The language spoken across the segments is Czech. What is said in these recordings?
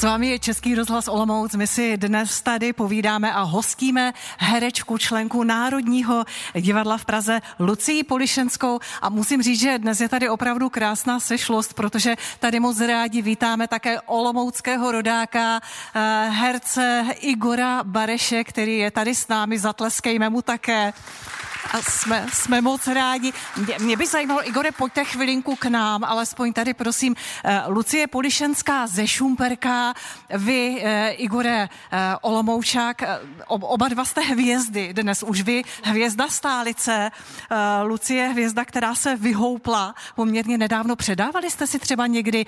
S vámi je Český rozhlas Olomouc. My si dnes tady povídáme a hostíme herečku, členku Národního divadla v Praze Lucii Polišenskou. A musím říct, že dnes je tady opravdu krásná sešlost, protože tady moc rádi vítáme také olomouckého rodáka, eh, herce Igora Bareše, který je tady s námi. Zatleskejme mu také. A jsme, jsme moc rádi. Mě, mě by zajímalo, Igore, pojďte chvilinku k nám, alespoň tady prosím. Eh, Lucie Polišenská ze Šumperka, vy, eh, Igore eh, Olomoučák, oba dva jste hvězdy dnes, už vy hvězda stálice, Lucie hvězda, která se vyhoupla poměrně nedávno. Předávali jste si třeba někdy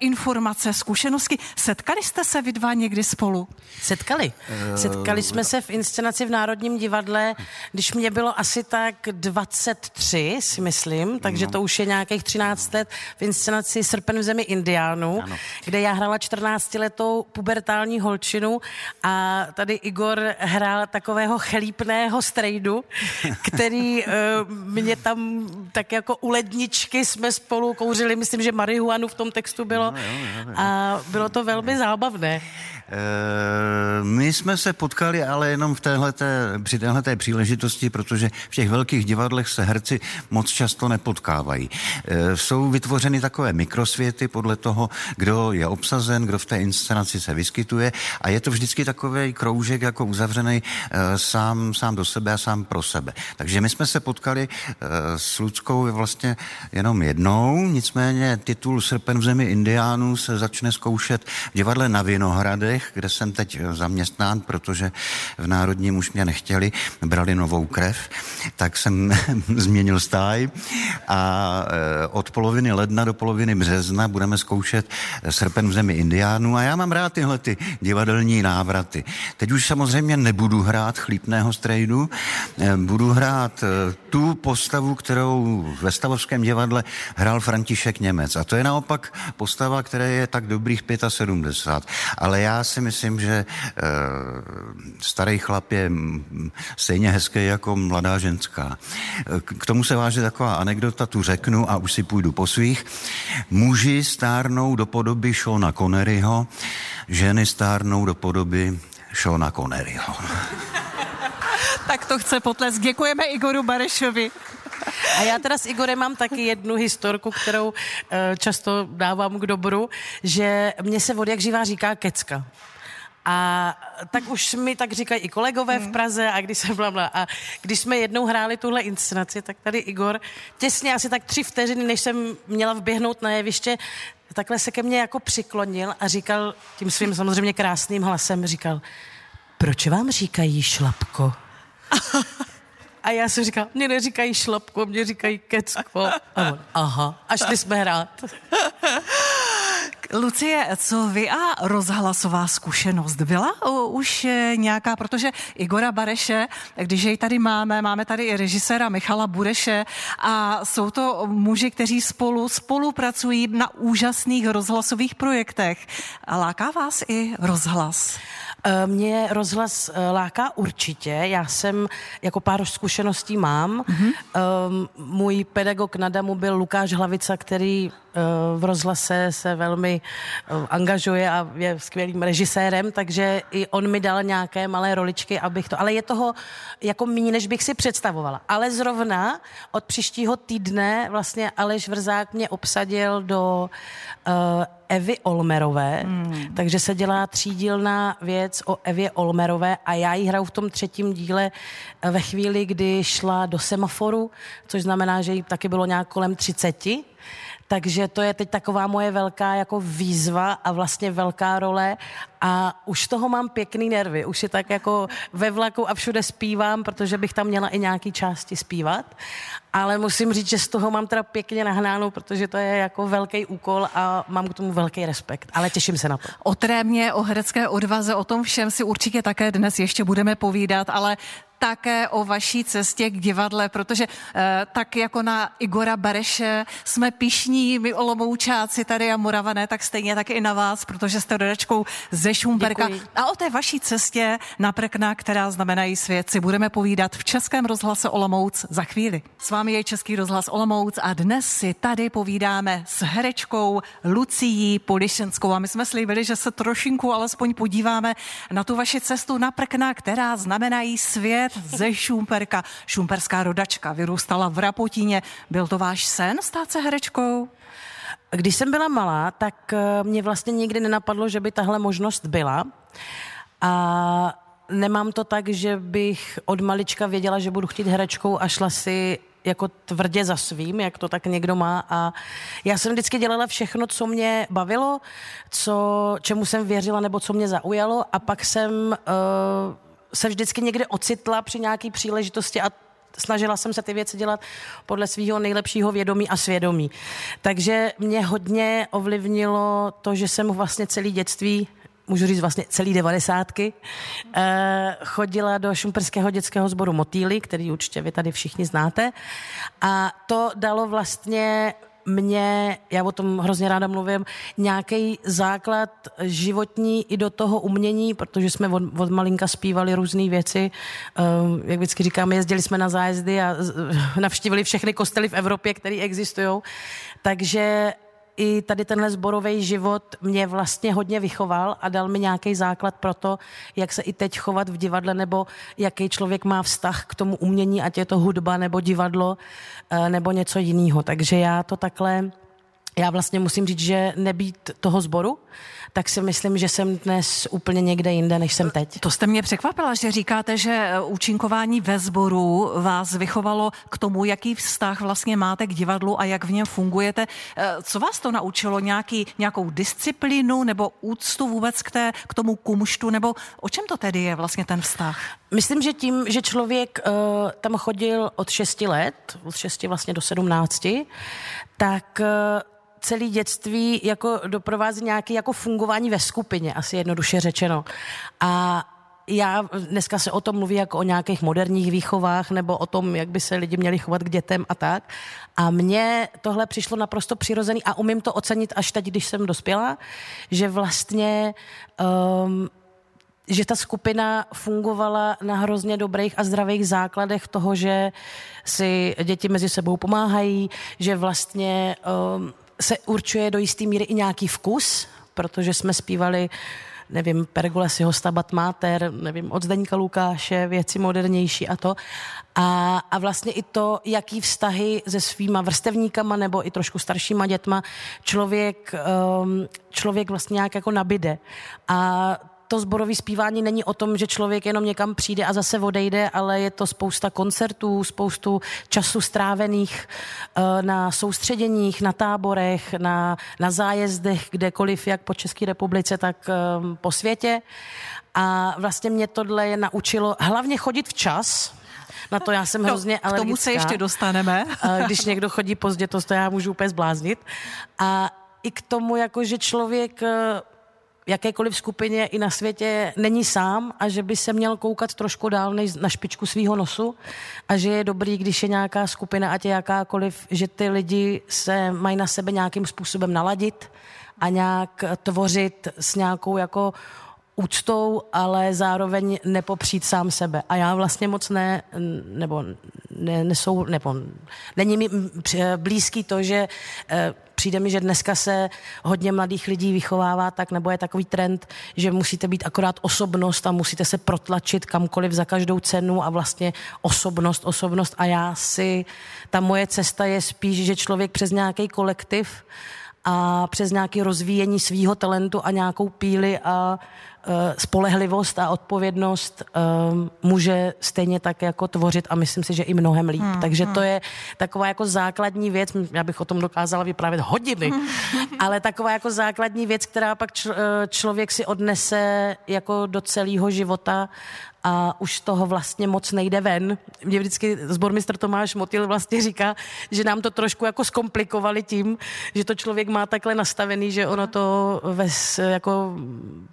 informace, zkušenosti? Setkali jste se vy dva někdy spolu? Setkali. Setkali jsme se v inscenaci v Národním divadle, když mě bylo asi asi tak 23, si myslím, takže no. to už je nějakých 13 let v inscenaci Srpen v zemi Indiánů, ano. kde já hrála 14-letou pubertální holčinu a tady Igor hrál takového chlípného strejdu, který uh, mě tam tak jako u ledničky jsme spolu kouřili, myslím, že marihuanu v tom textu bylo no, jo, jo, jo. a bylo to velmi zábavné. Eh, my jsme se potkali ale jenom v téhleté, při téhleté příležitosti, protože v těch velkých divadlech se herci moc často nepotkávají. Eh, jsou vytvořeny takové mikrosvěty podle toho, kdo je obsazen, kdo v té inscenaci se vyskytuje a je to vždycky takový kroužek jako uzavřený eh, sám, sám do sebe a sám pro sebe. Takže my jsme se potkali s Ludskou vlastně jenom jednou, nicméně titul Srpen v zemi Indiánů se začne zkoušet v divadle na Vinohradech, kde jsem teď zaměstnán, protože v Národním už mě nechtěli, brali novou krev, tak jsem změnil stáj a eh, od poloviny ledna do poloviny března budeme zkoušet eh, srpen v zemi indiánů a já mám rád tyhle ty divadelní návraty. Teď už samozřejmě nebudu hrát chlípného strejdu, budu hrát tu postavu, kterou ve Stavovském divadle hrál František Němec. A to je naopak postava, která je tak dobrých 75. Ale já si myslím, že starý chlap je stejně hezký jako mladá ženská. K tomu se váže taková anekdota, tu řeknu a už si půjdu po svých. Muži stárnou do podoby Shona Conneryho, ženy stárnou do podoby Shona Conneryho. tak to chce potlesk. Děkujeme Igoru Barešovi. A já teda s Igorem mám taky jednu historku, kterou uh, často dávám k dobru, že mě se od jak živá říká kecka. A tak už mi tak říkají i kolegové hmm. v Praze a když jsem byla a když jsme jednou hráli tuhle inscenaci, tak tady Igor těsně asi tak tři vteřiny, než jsem měla vběhnout na jeviště, takhle se ke mně jako přiklonil a říkal tím svým samozřejmě krásným hlasem, říkal, proč vám říkají šlapko? A já jsem říkal, mě neříkají šlapko, mě říkají kecko. A on, aha, a šli jsme hrát. Lucie, co vy a rozhlasová zkušenost byla už nějaká, protože Igora Bareše, když jej tady máme, máme tady i režiséra Michala Bureše a jsou to muži, kteří spolu spolupracují na úžasných rozhlasových projektech. A láká vás i rozhlas? Eh, mě rozhlas eh, láká určitě. Já jsem jako pár zkušeností mám. Mm-hmm. Můj pedagog na Damu byl Lukáš Hlavica, který v rozhlase se velmi angažuje a je skvělým režisérem, takže i on mi dal nějaké malé roličky, abych to... Ale je toho jako méně, než bych si představovala. Ale zrovna od příštího týdne vlastně Aleš Vrzák mě obsadil do uh, Evy Olmerové, hmm. takže se dělá třídílná věc o Evě Olmerové a já ji hraju v tom třetím díle eh, ve chvíli, kdy šla do semaforu, což znamená, že jí taky bylo nějak kolem třiceti. Takže to je teď taková moje velká jako výzva a vlastně velká role a už toho mám pěkný nervy. Už je tak jako ve vlaku a všude zpívám, protože bych tam měla i nějaký části zpívat. Ale musím říct, že z toho mám teda pěkně nahnáno, protože to je jako velký úkol a mám k tomu velký respekt. Ale těším se na to. O trémě, o herecké odvaze, o tom všem si určitě také dnes ještě budeme povídat, ale také o vaší cestě k divadle, protože eh, tak jako na Igora Bereše jsme pišní, my Olomoučáci tady a Moravané, tak stejně tak i na vás, protože jste rodačkou ze Šumperka. Děkuji. A o té vaší cestě na Prkna, která znamenají svět, si budeme povídat v Českém rozhlase Olomouc za chvíli. S vámi je Český rozhlas Olomouc a dnes si tady povídáme s herečkou Lucií Polišenskou a my jsme slíbili, že se trošinku alespoň podíváme na tu vaši cestu na Prkna, která znamenají svět ze Šumperka. Šumperská rodačka vyrůstala v Rapotíně. Byl to váš sen stát se herečkou? Když jsem byla malá, tak eh, mě vlastně nikdy nenapadlo, že by tahle možnost byla. A nemám to tak, že bych od malička věděla, že budu chtít herečkou a šla si jako tvrdě za svým, jak to tak někdo má a já jsem vždycky dělala všechno, co mě bavilo, co, čemu jsem věřila nebo co mě zaujalo a pak jsem uh, se vždycky někde ocitla při nějaké příležitosti a snažila jsem se ty věci dělat podle svého nejlepšího vědomí a svědomí. Takže mě hodně ovlivnilo to, že jsem vlastně celý dětství můžu říct vlastně celý devadesátky, eh, chodila do šumperského dětského sboru Motýly, který určitě vy tady všichni znáte. A to dalo vlastně mě, já o tom hrozně ráda mluvím, nějaký základ životní i do toho umění, protože jsme od, od malinka zpívali různé věci. Uh, jak vždycky říkáme, jezdili jsme na zájezdy a navštívili všechny kostely v Evropě, které existují. Takže i tady tenhle zborový život mě vlastně hodně vychoval a dal mi nějaký základ pro to, jak se i teď chovat v divadle, nebo jaký člověk má vztah k tomu umění, ať je to hudba nebo divadlo, eh, nebo něco jiného. Takže já to takhle já vlastně musím říct, že nebýt toho sboru, tak si myslím, že jsem dnes úplně někde jinde, než jsem teď. To jste mě překvapila, že říkáte, že e, účinkování ve sboru vás vychovalo k tomu, jaký vztah vlastně máte k divadlu a jak v něm fungujete. E, co vás to naučilo? Nějaký, nějakou disciplínu nebo úctu vůbec k, té, k tomu kumštu? Nebo o čem to tedy je vlastně ten vztah? Myslím, že tím, že člověk uh, tam chodil od 6 let, od 6 vlastně do 17, tak uh, celé dětství jako doprovází nějaké jako fungování ve skupině, asi jednoduše řečeno. A já, dneska se o tom mluví jako o nějakých moderních výchovách nebo o tom, jak by se lidi měli chovat k dětem a tak. A mně tohle přišlo naprosto přirozený a umím to ocenit až teď, když jsem dospěla, že vlastně um, že ta skupina fungovala na hrozně dobrých a zdravých základech toho, že si děti mezi sebou pomáhají, že vlastně um, se určuje do jisté míry i nějaký vkus, protože jsme zpívali nevím, Pergolesiho Stabat Mater, nevím, od Zdeňka Lukáše, věci modernější a to. A, a vlastně i to, jaký vztahy se svýma vrstevníkama nebo i trošku staršíma dětma člověk, um, člověk vlastně nějak jako nabide. A to zborové zpívání není o tom, že člověk jenom někam přijde a zase odejde, ale je to spousta koncertů, spoustu času strávených uh, na soustředěních, na táborech, na, na zájezdech, kdekoliv, jak po České republice, tak um, po světě. A vlastně mě tohle je naučilo hlavně chodit včas, na to já jsem hrozně no, K tomu se ještě dostaneme. Když někdo chodí pozdě, to, to já můžu úplně zbláznit. A i k tomu, jako že člověk jakékoliv skupině i na světě není sám a že by se měl koukat trošku dál než na špičku svého nosu a že je dobrý, když je nějaká skupina, ať je jakákoliv, že ty lidi se mají na sebe nějakým způsobem naladit a nějak tvořit s nějakou jako úctou, ale zároveň nepopřít sám sebe. A já vlastně moc ne, nebo ne, nesou, nebo není mi blízký to, že eh, přijde mi, že dneska se hodně mladých lidí vychovává tak, nebo je takový trend, že musíte být akorát osobnost a musíte se protlačit kamkoliv za každou cenu a vlastně osobnost, osobnost. A já si, ta moje cesta je spíš, že člověk přes nějaký kolektiv a přes nějaké rozvíjení svého talentu a nějakou píly a Eh, spolehlivost a odpovědnost um, může stejně tak jako tvořit a myslím si, že i mnohem líp. Hmm, Takže hmm. to je taková jako základní věc, já bych o tom dokázala vyprávět hodiny, hmm. ale taková jako základní věc, která pak č- eh, člověk si odnese jako do celého života a už toho vlastně moc nejde ven. Mě vždycky zbormistr Tomáš Motil vlastně říká, že nám to trošku jako zkomplikovali tím, že to člověk má takhle nastavený, že ono to ve, jako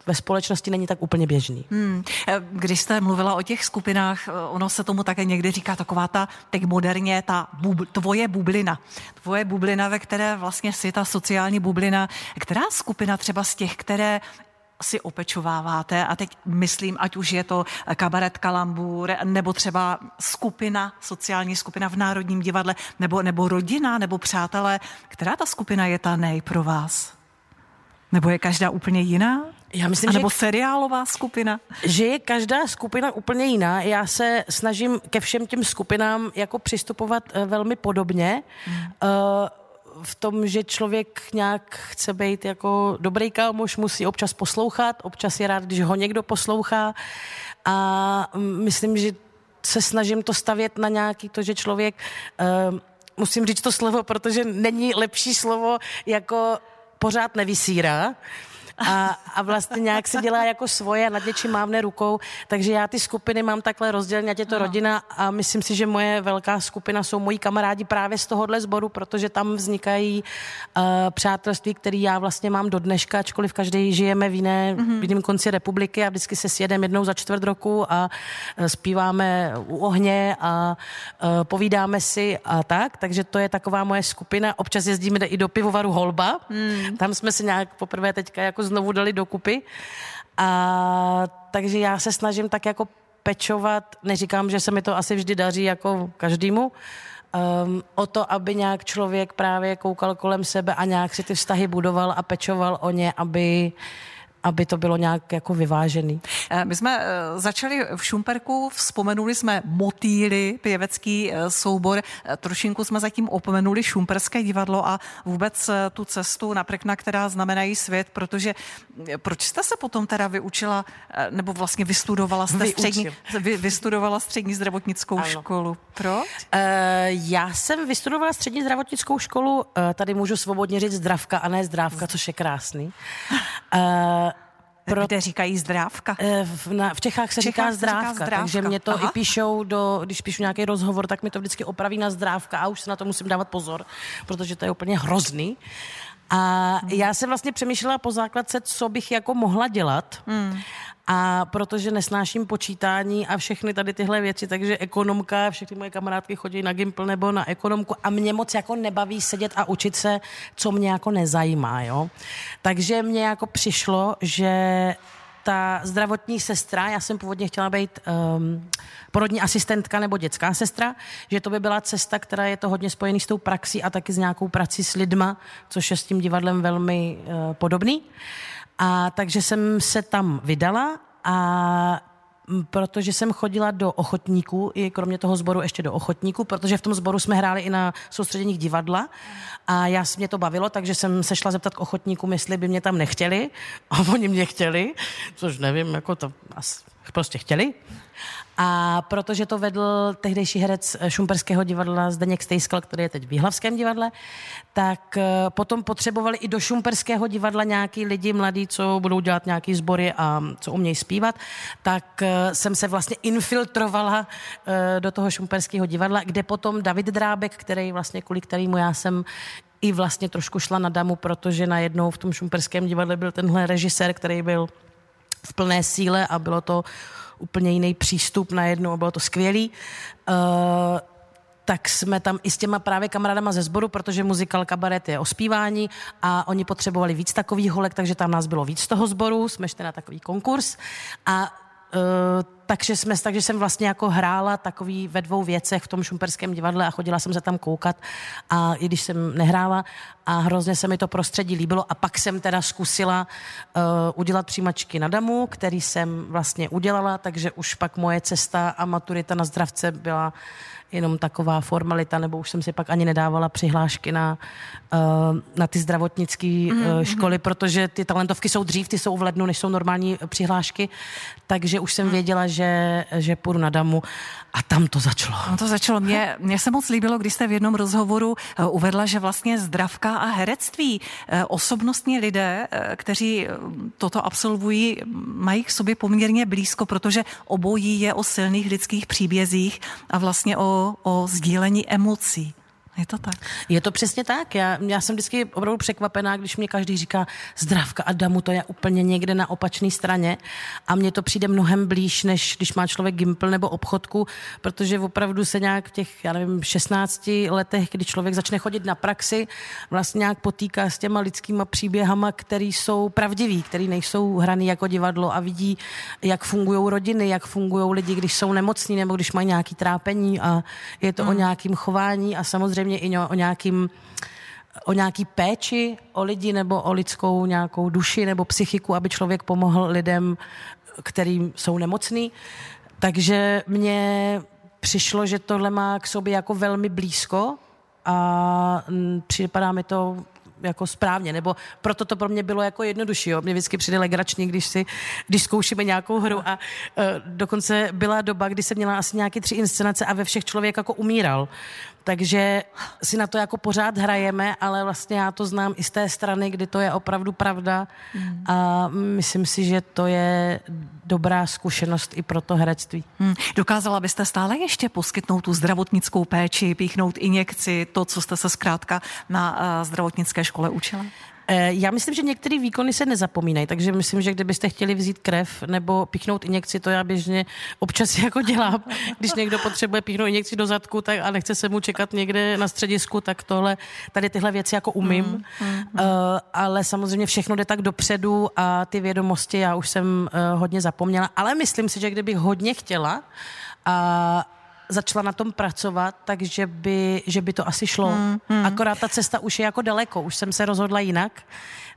ve společnosti není tak úplně běžný. Hmm. Když jste mluvila o těch skupinách, ono se tomu také někdy říká taková ta, teď moderně, ta bub, tvoje bublina. Tvoje bublina, ve které vlastně si ta sociální bublina, která skupina třeba z těch, které si opečováváte a teď myslím, ať už je to kabaret Kalambur, nebo třeba skupina, sociální skupina v Národním divadle, nebo, nebo rodina, nebo přátelé. Která ta skupina je ta nej pro vás? Nebo je každá úplně jiná? Já myslím, a nebo že, seriálová skupina? Že je každá skupina úplně jiná. Já se snažím ke všem těm skupinám jako přistupovat uh, velmi podobně. Hmm. Uh, v tom, že člověk nějak chce být jako dobrý kámoš, musí občas poslouchat, občas je rád, když ho někdo poslouchá. A myslím, že se snažím to stavět na nějaký to, že člověk, uh, musím říct to slovo, protože není lepší slovo jako pořád nevysírá, a, a vlastně nějak se dělá jako svoje a nad něčím mávne rukou, takže já ty skupiny mám takhle rozdělené, ať je to no. rodina a myslím si, že moje velká skupina jsou moji kamarádi právě z tohohle sboru, protože tam vznikají uh, přátelství, které já vlastně mám do dneška, ačkoliv každý žijeme v, jiné, mm-hmm. v jiném konci republiky a vždycky se sjedeme jednou za čtvrt roku a uh, zpíváme u ohně a uh, povídáme si a tak, takže to je taková moje skupina. Občas jezdíme i do pivovaru Holba, mm. tam jsme se nějak poprvé teďka jako znovu dali dokupy. A takže já se snažím tak jako pečovat, neříkám, že se mi to asi vždy daří jako každému, um, o to, aby nějak člověk právě koukal kolem sebe a nějak si ty vztahy budoval a pečoval o ně, aby aby to bylo nějak jako vyvážený. Eh, my jsme eh, začali v Šumperku, vzpomenuli jsme motýly, pěvecký eh, soubor, trošinku jsme zatím opomenuli Šumperské divadlo a vůbec tu cestu na Prekna, která znamenají svět, protože proč jste se potom teda vyučila, nebo vlastně vystudovala jste střední, vy, vystudovala střední zdravotnickou ano. školu? Proč? Uh, já jsem vystudovala střední zdravotnickou školu, tady můžu svobodně říct zdravka a ne zdrávka, což je krásný. Uh, pro... Kde říkají zdrávka? Eh, v, na, v Čechách se v Čechách říká, zdrávka, říká zdrávka, takže mě to Aha. i píšou, do, když píšu nějaký rozhovor, tak mi to vždycky opraví na zdrávka a už se na to musím dávat pozor, protože to je úplně hrozný. A já jsem vlastně přemýšlela po základce, co bych jako mohla dělat. Hmm. A protože nesnáším počítání a všechny tady tyhle věci, takže ekonomka, všechny moje kamarádky chodí na Gimpl nebo na ekonomku a mě moc jako nebaví sedět a učit se, co mě jako nezajímá, jo. Takže mě jako přišlo, že ta zdravotní sestra, já jsem původně chtěla být um, porodní asistentka nebo dětská sestra, že to by byla cesta, která je to hodně spojený s tou praxí a taky s nějakou prací s lidma, což je s tím divadlem velmi uh, podobný. A takže jsem se tam vydala a protože jsem chodila do ochotníků, i kromě toho sboru ještě do ochotníků, protože v tom sboru jsme hráli i na soustředěních divadla a já mě to bavilo, takže jsem se šla zeptat k ochotníkům, jestli by mě tam nechtěli a oni mě chtěli, což nevím, jako to prostě chtěli. A protože to vedl tehdejší herec Šumperského divadla Zdeněk Stejskal, který je teď v Výhlavském divadle, tak eh, potom potřebovali i do Šumperského divadla nějaký lidi mladí, co budou dělat nějaký sbory a co umějí zpívat, tak eh, jsem se vlastně infiltrovala eh, do toho Šumperského divadla, kde potom David Drábek, který vlastně kvůli kterému já jsem i vlastně trošku šla na damu, protože najednou v tom Šumperském divadle byl tenhle režisér, který byl v plné síle a bylo to úplně jiný přístup najednou a bylo to skvělý. Uh, tak jsme tam i s těma právě kamarádama ze sboru, protože muzikal kabaret je o zpívání a oni potřebovali víc takových holek, takže tam nás bylo víc z toho sboru, jsme šli na takový konkurs a Uh, takže, jsme, takže jsem vlastně jako hrála takový ve dvou věcech v tom šumperském divadle a chodila jsem se tam koukat a i když jsem nehrála a hrozně se mi to prostředí líbilo a pak jsem teda zkusila uh, udělat přijímačky na damu, který jsem vlastně udělala, takže už pak moje cesta a maturita na zdravce byla jenom taková formalita, nebo už jsem si pak ani nedávala přihlášky na, uh, na ty zdravotnické uh, školy, protože ty talentovky jsou dřív, ty jsou v lednu, než jsou normální přihlášky, takže už jsem věděla, že, že půjdu na damu a tam to začalo. No to začalo. Mě, mě se moc líbilo, když jste v jednom rozhovoru uvedla, že vlastně zdravka a herectví, osobnostní lidé, kteří toto absolvují, mají k sobě poměrně blízko, protože obojí je o silných lidských příbězích a vlastně o, o sdílení emocí. Je to tak? Je to přesně tak. Já, já jsem vždycky opravdu překvapená, když mě každý říká zdravka a damu, to je úplně někde na opačné straně a mně to přijde mnohem blíž, než když má člověk gimpl nebo obchodku, protože opravdu se nějak v těch, já nevím, 16 letech, kdy člověk začne chodit na praxi, vlastně nějak potýká s těma lidskýma příběhama, které jsou pravdiví, které nejsou hraný jako divadlo a vidí, jak fungují rodiny, jak fungují lidi, když jsou nemocní nebo když mají nějaký trápení a je to hmm. o nějakým chování a samozřejmě samozřejmě i o nějakým o nějaký péči o lidi nebo o lidskou nějakou duši nebo psychiku, aby člověk pomohl lidem, kterým jsou nemocní. Takže mně přišlo, že tohle má k sobě jako velmi blízko a připadá mi to jako správně, nebo proto to pro mě bylo jako jednodušší. Jo. Mně vždycky přijde legrační, když, si, když zkoušíme nějakou hru a uh, dokonce byla doba, kdy jsem měla asi nějaké tři inscenace a ve všech člověk jako umíral. Takže si na to jako pořád hrajeme, ale vlastně já to znám i z té strany, kdy to je opravdu pravda mm. a myslím si, že to je dobrá zkušenost i pro to herectví. Hmm. Dokázala byste stále ještě poskytnout tu zdravotnickou péči, píchnout injekci, to, co jste se zkrátka na uh, zdravotnické škole učila? Eh, já myslím, že některé výkony se nezapomínají, takže myslím, že kdybyste chtěli vzít krev nebo píchnout injekci, to já běžně občas jako dělám. Když někdo potřebuje píchnout injekci do zadku tak a nechce se mu čekat někde na středisku, tak tohle, tady tyhle věci jako umím. Mm, mm, mm. Uh, ale samozřejmě všechno jde tak dopředu a ty vědomosti já už jsem uh, hodně zapomněla. Ale myslím si, že kdybych hodně chtěla, a začala na tom pracovat, takže by, že by to asi šlo. Hmm, hmm. Akorát ta cesta už je jako daleko, už jsem se rozhodla jinak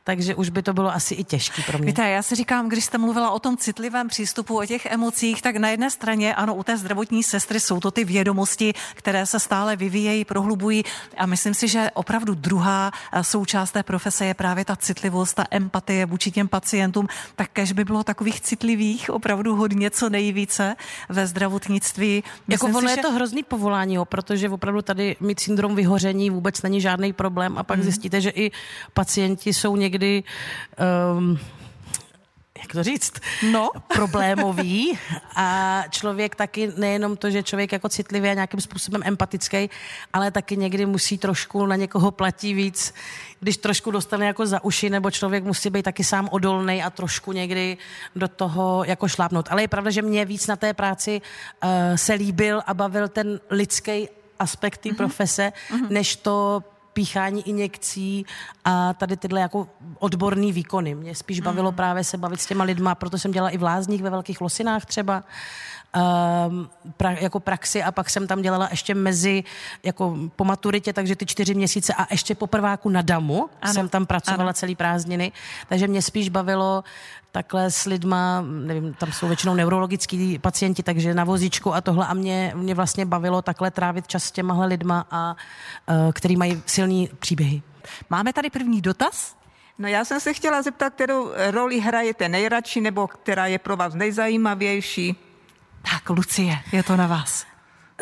takže už by to bylo asi i těžké pro mě. Víte, já si říkám, když jste mluvila o tom citlivém přístupu, o těch emocích, tak na jedné straně, ano, u té zdravotní sestry jsou to ty vědomosti, které se stále vyvíjejí, prohlubují a myslím si, že opravdu druhá eh, součást té profese je právě ta citlivost, ta empatie vůči těm pacientům, tak kež by bylo takových citlivých opravdu hodně co nejvíce ve zdravotnictví. Myslím jako ono si, je že... to hrozný povolání, jo, protože opravdu tady mít syndrom vyhoření vůbec není žádný problém a pak hmm. zjistíte, že i pacienti jsou někdy někdy um, jak to říct, no. problémový a člověk taky, nejenom to, že člověk jako citlivý a nějakým způsobem empatický, ale taky někdy musí trošku na někoho platí víc, když trošku dostane jako za uši, nebo člověk musí být taky sám odolný a trošku někdy do toho jako šlápnout. Ale je pravda, že mě víc na té práci uh, se líbil a bavil ten lidský aspekt té mm-hmm. profese, mm-hmm. než to píchání injekcí a tady tyhle jako odborný výkony. Mě spíš bavilo mm. právě se bavit s těma lidma, proto jsem dělala i v Lázních ve Velkých Losinách třeba um, pra, jako praxi a pak jsem tam dělala ještě mezi, jako po maturitě, takže ty čtyři měsíce a ještě po prváku na Damu ano. jsem tam pracovala ano. celý prázdniny, takže mě spíš bavilo takhle s lidma, nevím, tam jsou většinou neurologický pacienti, takže na vozíčku a tohle a mě, mě vlastně bavilo takhle trávit čas s těmahle lidma, a, uh, který mají silný příběhy. Máme tady první dotaz? No já jsem se chtěla zeptat, kterou roli hrajete nejradši, nebo která je pro vás nejzajímavější? Tak, Lucie, je to na vás.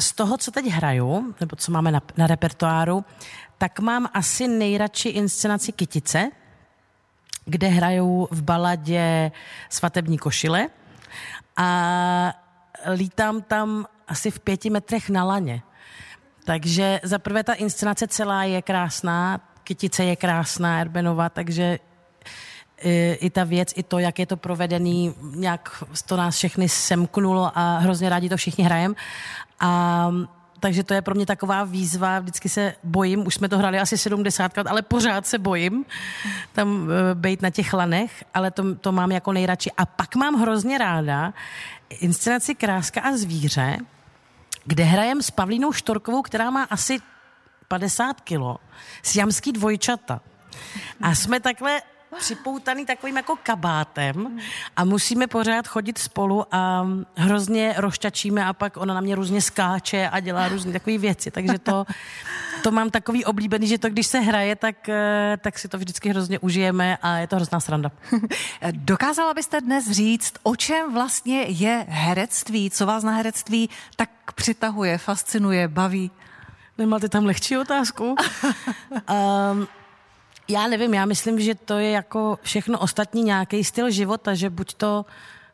Z toho, co teď hraju, nebo co máme na, na repertoáru, tak mám asi nejradši inscenaci Kytice, kde hrajou v baladě svatební košile a lítám tam asi v pěti metrech na laně. Takže za prvé ta inscenace celá je krásná, Kytice je krásná, Erbenova, takže i, ta věc, i to, jak je to provedený, nějak to nás všechny semknulo a hrozně rádi to všichni hrajem. A takže to je pro mě taková výzva, vždycky se bojím, už jsme to hráli asi 70krát, ale pořád se bojím tam uh, být na těch lanech, ale to, to mám jako nejradši. A pak mám hrozně ráda inscenaci Kráska a zvíře, kde hrajem s Pavlínou Štorkovou, která má asi 50 kilo, s jamský dvojčata. A jsme takhle připoutaný takovým jako kabátem a musíme pořád chodit spolu a hrozně rošťačíme a pak ona na mě různě skáče a dělá různé takové věci, takže to, to mám takový oblíbený, že to když se hraje, tak, eh, tak si to vždycky hrozně užijeme a je to hrozná sranda. Dokázala byste dnes říct, o čem vlastně je herectví, co vás na herectví tak přitahuje, fascinuje, baví? Nemáte tam lehčí otázku? um, já nevím, já myslím, že to je jako všechno ostatní nějaký styl života, že buď to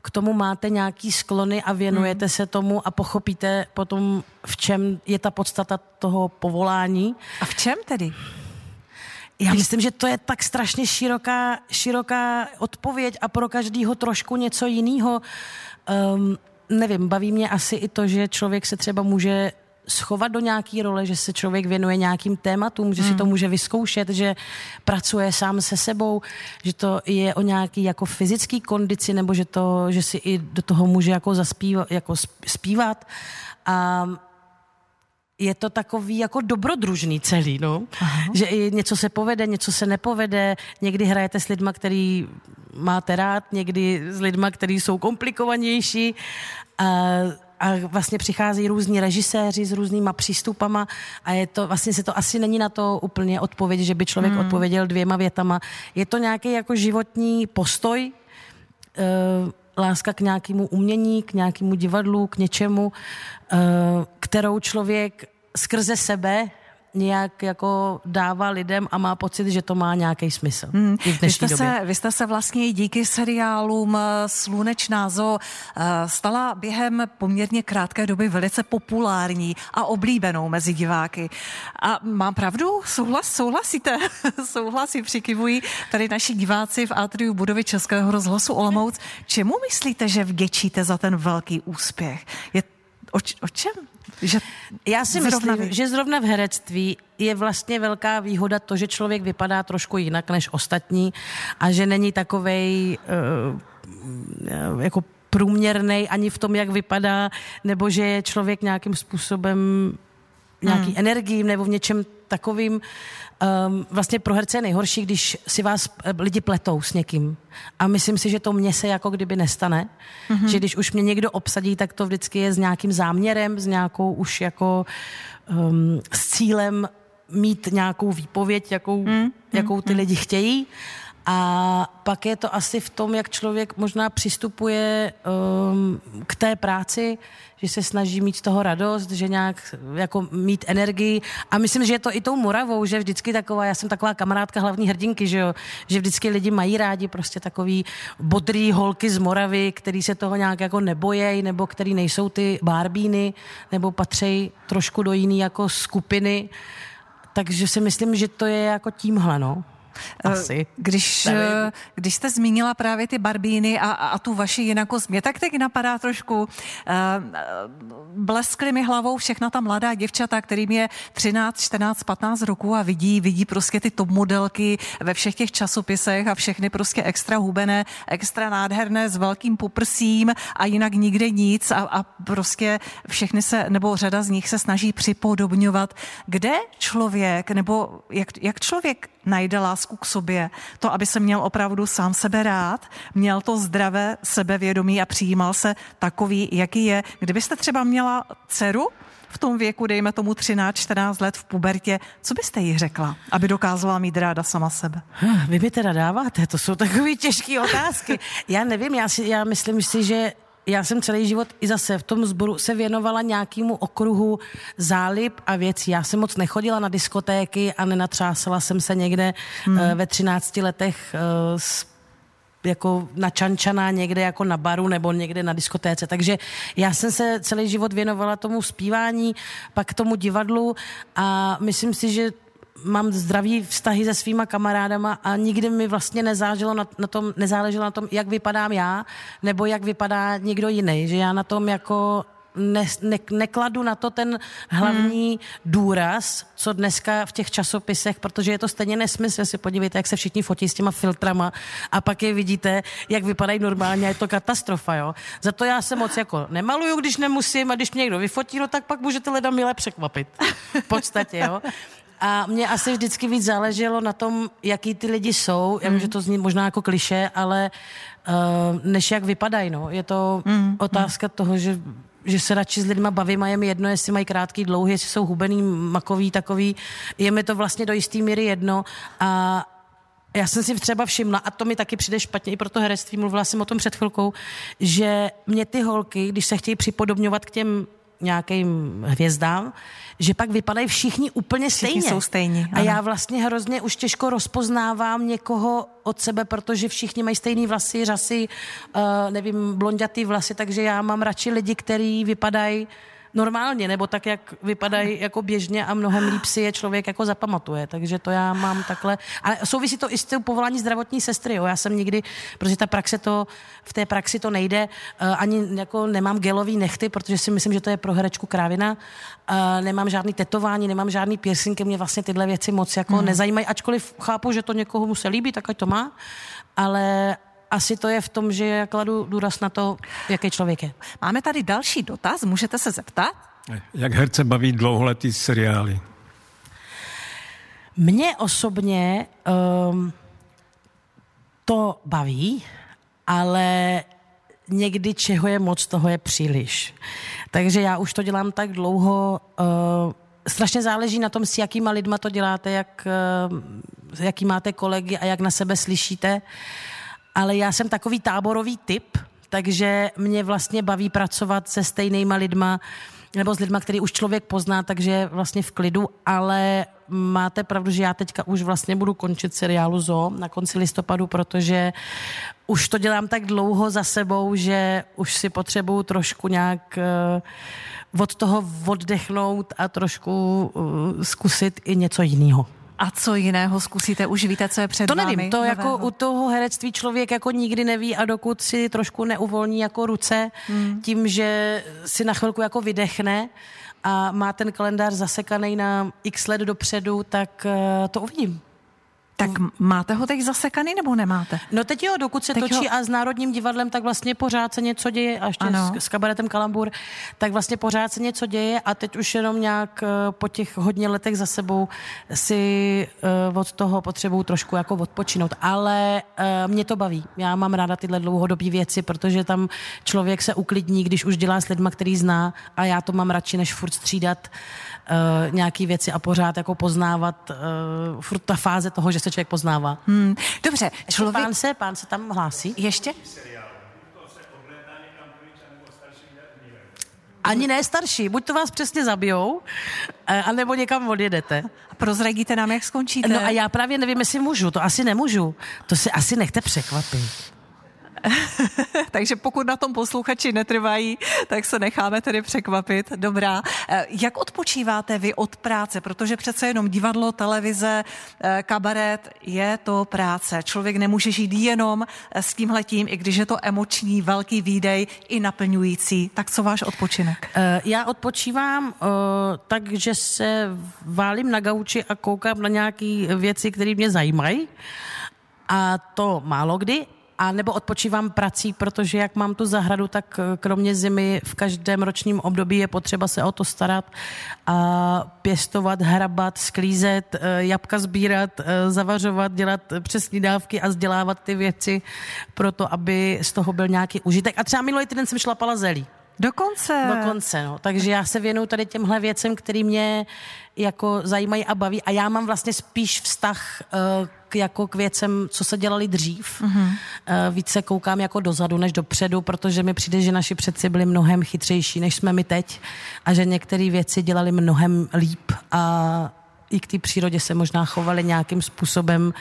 k tomu máte nějaký sklony a věnujete hmm. se tomu a pochopíte potom, v čem je ta podstata toho povolání. A v čem tedy? Já myslím, že to je tak strašně široká, široká odpověď a pro každýho trošku něco jiného. Um, nevím, baví mě asi i to, že člověk se třeba může schovat do nějaký role, že se člověk věnuje nějakým tématům, že si to hmm. může vyzkoušet, že pracuje sám se sebou, že to je o nějaký jako fyzický kondici, nebo že, to, že si i do toho může jako zaspívat, jako zpívat. A je to takový jako dobrodružný celý, no. Aha. Že i něco se povede, něco se nepovede, někdy hrajete s lidma, který máte rád, někdy s lidma, který jsou komplikovanější. A a vlastně přicházejí různí režiséři s různýma přístupama a je to, vlastně se to asi není na to úplně odpověď, že by člověk hmm. odpověděl dvěma větama. Je to nějaký jako životní postoj, uh, láska k nějakému umění, k nějakému divadlu, k něčemu, uh, kterou člověk skrze sebe nějak jako dává lidem a má pocit, že to má nějaký smysl. Hmm. Vy, jste se, vy jste se vlastně díky seriálům eh, Slunečná zo eh, stala během poměrně krátké doby velice populární a oblíbenou mezi diváky. A mám pravdu? Souhlas, souhlasíte? Souhlasí, přikivují tady naši diváci v atriu budovy Českého rozhlasu Olomouc. Čemu myslíte, že vděčíte za ten velký úspěch? Je o, o čem že Já si zrovna myslím, vy. že zrovna v herectví je vlastně velká výhoda to, že člověk vypadá trošku jinak než ostatní a že není takovej uh, jako průměrný ani v tom, jak vypadá, nebo že je člověk nějakým způsobem nějaký hmm. energií nebo v něčem takovým. Um, vlastně pro herce je nejhorší, když si vás eh, lidi pletou s někým. A myslím si, že to mně se jako kdyby nestane. Mm-hmm. Že když už mě někdo obsadí, tak to vždycky je s nějakým záměrem, s nějakou už jako um, s cílem mít nějakou výpověď, jakou, mm, jakou ty mm. lidi chtějí. A pak je to asi v tom, jak člověk možná přistupuje um, k té práci, že se snaží mít z toho radost, že nějak jako mít energii. A myslím, že je to i tou Moravou, že vždycky taková, já jsem taková kamarádka hlavní hrdinky, že jo, že vždycky lidi mají rádi prostě takový bodrý holky z Moravy, který se toho nějak jako nebojejí, nebo který nejsou ty barbíny, nebo patří trošku do jiný jako skupiny. Takže si myslím, že to je jako tímhle, no. Eh, Asi. Když, eh, když jste zmínila právě ty barbíny a, a tu vaši jinakost, mě tak teď napadá trošku, uh, bleskly mi hlavou všechna ta mladá děvčata, kterým je 13, 14, 15 roků a vidí, vidí prostě ty top modelky ve všech těch časopisech a všechny prostě extra hubené, extra nádherné s velkým poprsím a jinak nikde nic a, a prostě všechny se, nebo řada z nich se snaží připodobňovat. Kde člověk, nebo jak, jak člověk najde lásku k sobě, to, aby se měl opravdu sám sebe rád, měl to zdravé sebevědomí a přijímal se takový, jaký je. Kdybyste třeba měla dceru, v tom věku, dejme tomu 13-14 let v pubertě, co byste jí řekla, aby dokázala mít ráda sama sebe? Hm, vy mi teda dáváte, to jsou takové těžké otázky. Já nevím, já, si, já myslím si, že já jsem celý život i zase v tom sboru se věnovala nějakému okruhu zálib a věcí. Já jsem moc nechodila na diskotéky a nenatřásala jsem se někde hmm. uh, ve 13 letech uh, s jako načančaná někde jako na baru nebo někde na diskotéce. Takže já jsem se celý život věnovala tomu zpívání, pak tomu divadlu a myslím si, že mám zdravý vztahy se svýma kamarádama a nikdy mi vlastně nezáleželo na, na tom, nezáleželo na tom, jak vypadám já, nebo jak vypadá někdo jiný. Že já na tom jako ne, ne, nekladu na to ten hlavní hmm. důraz, co dneska v těch časopisech, protože je to stejně nesmysl, si podívejte, jak se všichni fotí s těma filtrama a pak je vidíte, jak vypadají normálně, je to katastrofa, jo. Za to já se moc jako nemaluju, když nemusím a když mě někdo vyfotí, no tak pak můžete leda milé překvapit. V podstatě, jo. A mě asi vždycky víc záleželo na tom, jaký ty lidi jsou. Já vím, že to zní možná jako kliše, ale uh, než jak vypadají. No. Je to mm. otázka toho, že že se radši s lidma bavím a je mi jedno, jestli mají krátký, dlouhý, jestli jsou hubený, makový, takový. Je mi to vlastně do jisté míry jedno a já jsem si třeba všimla, a to mi taky přijde špatně i pro to herectví, mluvila jsem o tom před chvilkou, že mě ty holky, když se chtějí připodobňovat k těm nějakým hvězdám, že pak vypadají všichni úplně stejně. Všichni jsou stejní. Ano. A já vlastně hrozně už těžko rozpoznávám někoho od sebe, protože všichni mají stejný vlasy, řasy, uh, nevím, blondětý vlasy, takže já mám radši lidi, kteří vypadají normálně, nebo tak, jak vypadají jako běžně a mnohem líp si je člověk jako zapamatuje. Takže to já mám takhle. Ale souvisí to i s tím povolání zdravotní sestry. Jo. Já jsem nikdy, protože ta praxe to, v té praxi to nejde, uh, ani jako nemám gelový nechty, protože si myslím, že to je pro herečku krávina. Uh, nemám žádný tetování, nemám žádný piercing, mě vlastně tyhle věci moc jako mm. nezajímají, ačkoliv chápu, že to někoho mu se líbí, tak ať to má. Ale, asi to je v tom, že já kladu důraz na to, jaký člověk je. Máme tady další dotaz, můžete se zeptat? Jak herce baví dlouholetý seriály? Mě osobně um, to baví, ale někdy čeho je moc, toho je příliš. Takže já už to dělám tak dlouho, uh, strašně záleží na tom, s jakýma lidma to děláte, jak, uh, jaký máte kolegy a jak na sebe slyšíte. Uh, ale já jsem takový táborový typ, takže mě vlastně baví pracovat se stejnýma lidma, nebo s lidma, který už člověk pozná, takže vlastně v klidu, ale máte pravdu, že já teďka už vlastně budu končit seriálu Zo na konci listopadu, protože už to dělám tak dlouho za sebou, že už si potřebuju trošku nějak uh, od toho oddechnout a trošku uh, zkusit i něco jiného. A co jiného zkusíte? Už víte, co je před to vámi? To nevím, to nového? jako u toho herectví člověk jako nikdy neví a dokud si trošku neuvolní jako ruce hmm. tím, že si na chvilku jako vydechne a má ten kalendář zasekaný na x let dopředu, tak uh, to uvidím. Tak máte ho teď zasekaný nebo nemáte? No teď jo, dokud se teď točí ho... a s Národním divadlem, tak vlastně pořád se něco děje a ještě s, s kabaretem Kalambur, tak vlastně pořád se něco děje a teď už jenom nějak uh, po těch hodně letech za sebou si uh, od toho potřebuju trošku jako odpočinout. Ale uh, mě to baví. Já mám ráda tyhle dlouhodobé věci, protože tam člověk se uklidní, když už dělá s lidma, který zná a já to mám radši, než furt střídat uh, nějaký věci a pořád jako poznávat uh, furt ta fáze toho, že se člověk poznává. Hmm. Dobře, člověk... Pán se, pán se tam hlásí. Ještě? Ani ne starší, buď to vás přesně zabijou, eh, anebo někam odjedete. A prozradíte nám, jak skončíte. No a já právě nevím, jestli můžu, to asi nemůžu. To si asi nechte překvapit. Takže pokud na tom posluchači netrvají, tak se necháme tedy překvapit. Dobrá. Eh, jak odpočíváte vy od práce? Protože přece jenom divadlo, televize, eh, kabaret je to práce. Člověk nemůže žít jenom eh, s tímhletím, i když je to emoční, velký výdej i naplňující. Tak co váš odpočinek? Já odpočívám tak, že se válím na gauči a koukám na nějaké věci, které mě zajímají. A to málo kdy, a nebo odpočívám prací, protože jak mám tu zahradu, tak eh, kromě zimy v každém ročním období je potřeba se o to starat a pěstovat, hrabat, sklízet, eh, jabka sbírat, eh, zavařovat, dělat přesní dávky a vzdělávat ty věci pro to, aby z toho byl nějaký užitek. A třeba minulý týden jsem šlapala zelí. Dokonce. Dokonce, no. Takže já se věnuju tady těmhle věcem, který mě jako zajímají a baví. A já mám vlastně spíš vztah uh, jako k věcem, co se dělali dřív. Mm-hmm. Uh, více koukám jako dozadu než dopředu, protože mi přijde, že naši předci byli mnohem chytřejší, než jsme my teď. A že některé věci dělali mnohem líp a i k té přírodě se možná chovali nějakým způsobem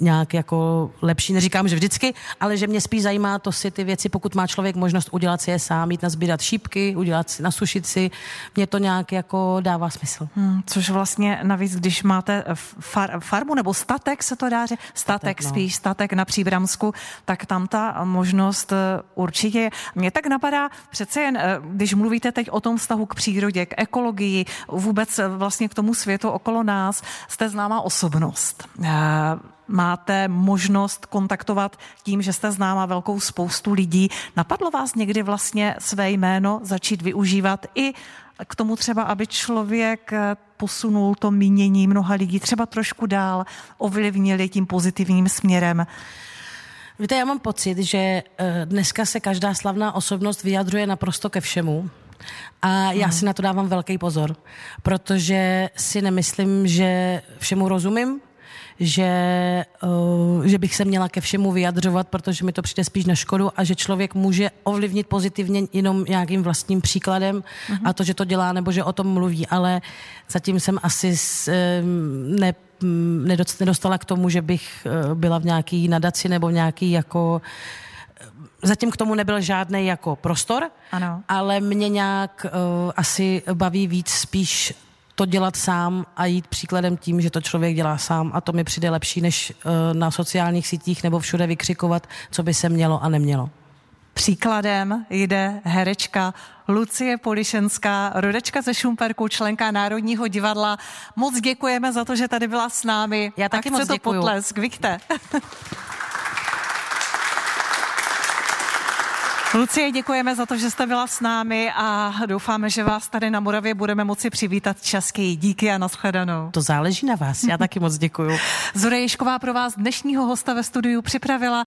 nějak jako lepší. Neříkám, že vždycky, ale že mě spíš zajímá to si ty věci, pokud má člověk možnost udělat si je sám, jít nazbírat šípky, udělat si, nasušit si, mě to nějak jako dává smysl. Hmm, což vlastně navíc, když máte far, farmu nebo statek, se to dá říct, statek, statek no. spíš, statek na Příbramsku, tak tam ta možnost eh, určitě Mě tak napadá přece jen, eh, když mluvíte teď o tom vztahu k přírodě, k ekologii, vůbec eh, vlastně k tomu světu okolo nás, jste známá osobnost máte možnost kontaktovat tím, že jste známa velkou spoustu lidí. Napadlo vás někdy vlastně své jméno začít využívat i k tomu třeba, aby člověk posunul to mínění mnoha lidí třeba trošku dál, ovlivnili tím pozitivním směrem? Víte, já mám pocit, že eh, dneska se každá slavná osobnost vyjadřuje naprosto ke všemu. A já si na to dávám velký pozor, protože si nemyslím, že všemu rozumím, že, uh, že bych se měla ke všemu vyjadřovat, protože mi to přijde spíš na škodu a že člověk může ovlivnit pozitivně jenom nějakým vlastním příkladem uh-huh. a to, že to dělá nebo že o tom mluví, ale zatím jsem asi ne, nedostala k tomu, že bych uh, byla v nějaký nadaci nebo v nějaký jako Zatím k tomu nebyl žádný jako prostor, ano. ale mě nějak uh, asi baví víc spíš to dělat sám a jít příkladem tím, že to člověk dělá sám a to mi přijde lepší, než uh, na sociálních sítích nebo všude vykřikovat, co by se mělo a nemělo. Příkladem jde herečka Lucie Polišenská, rodečka ze Šumperku, členka Národního divadla. Moc děkujeme za to, že tady byla s námi. Já taky moc to děkuju. potlesk, Víte. Lucie, děkujeme za to, že jste byla s námi a doufáme, že vás tady na Moravě budeme moci přivítat časky. Díky a nashledanou. To záleží na vás. Já taky moc děkuju. Zure Ješková pro vás dnešního hosta ve studiu připravila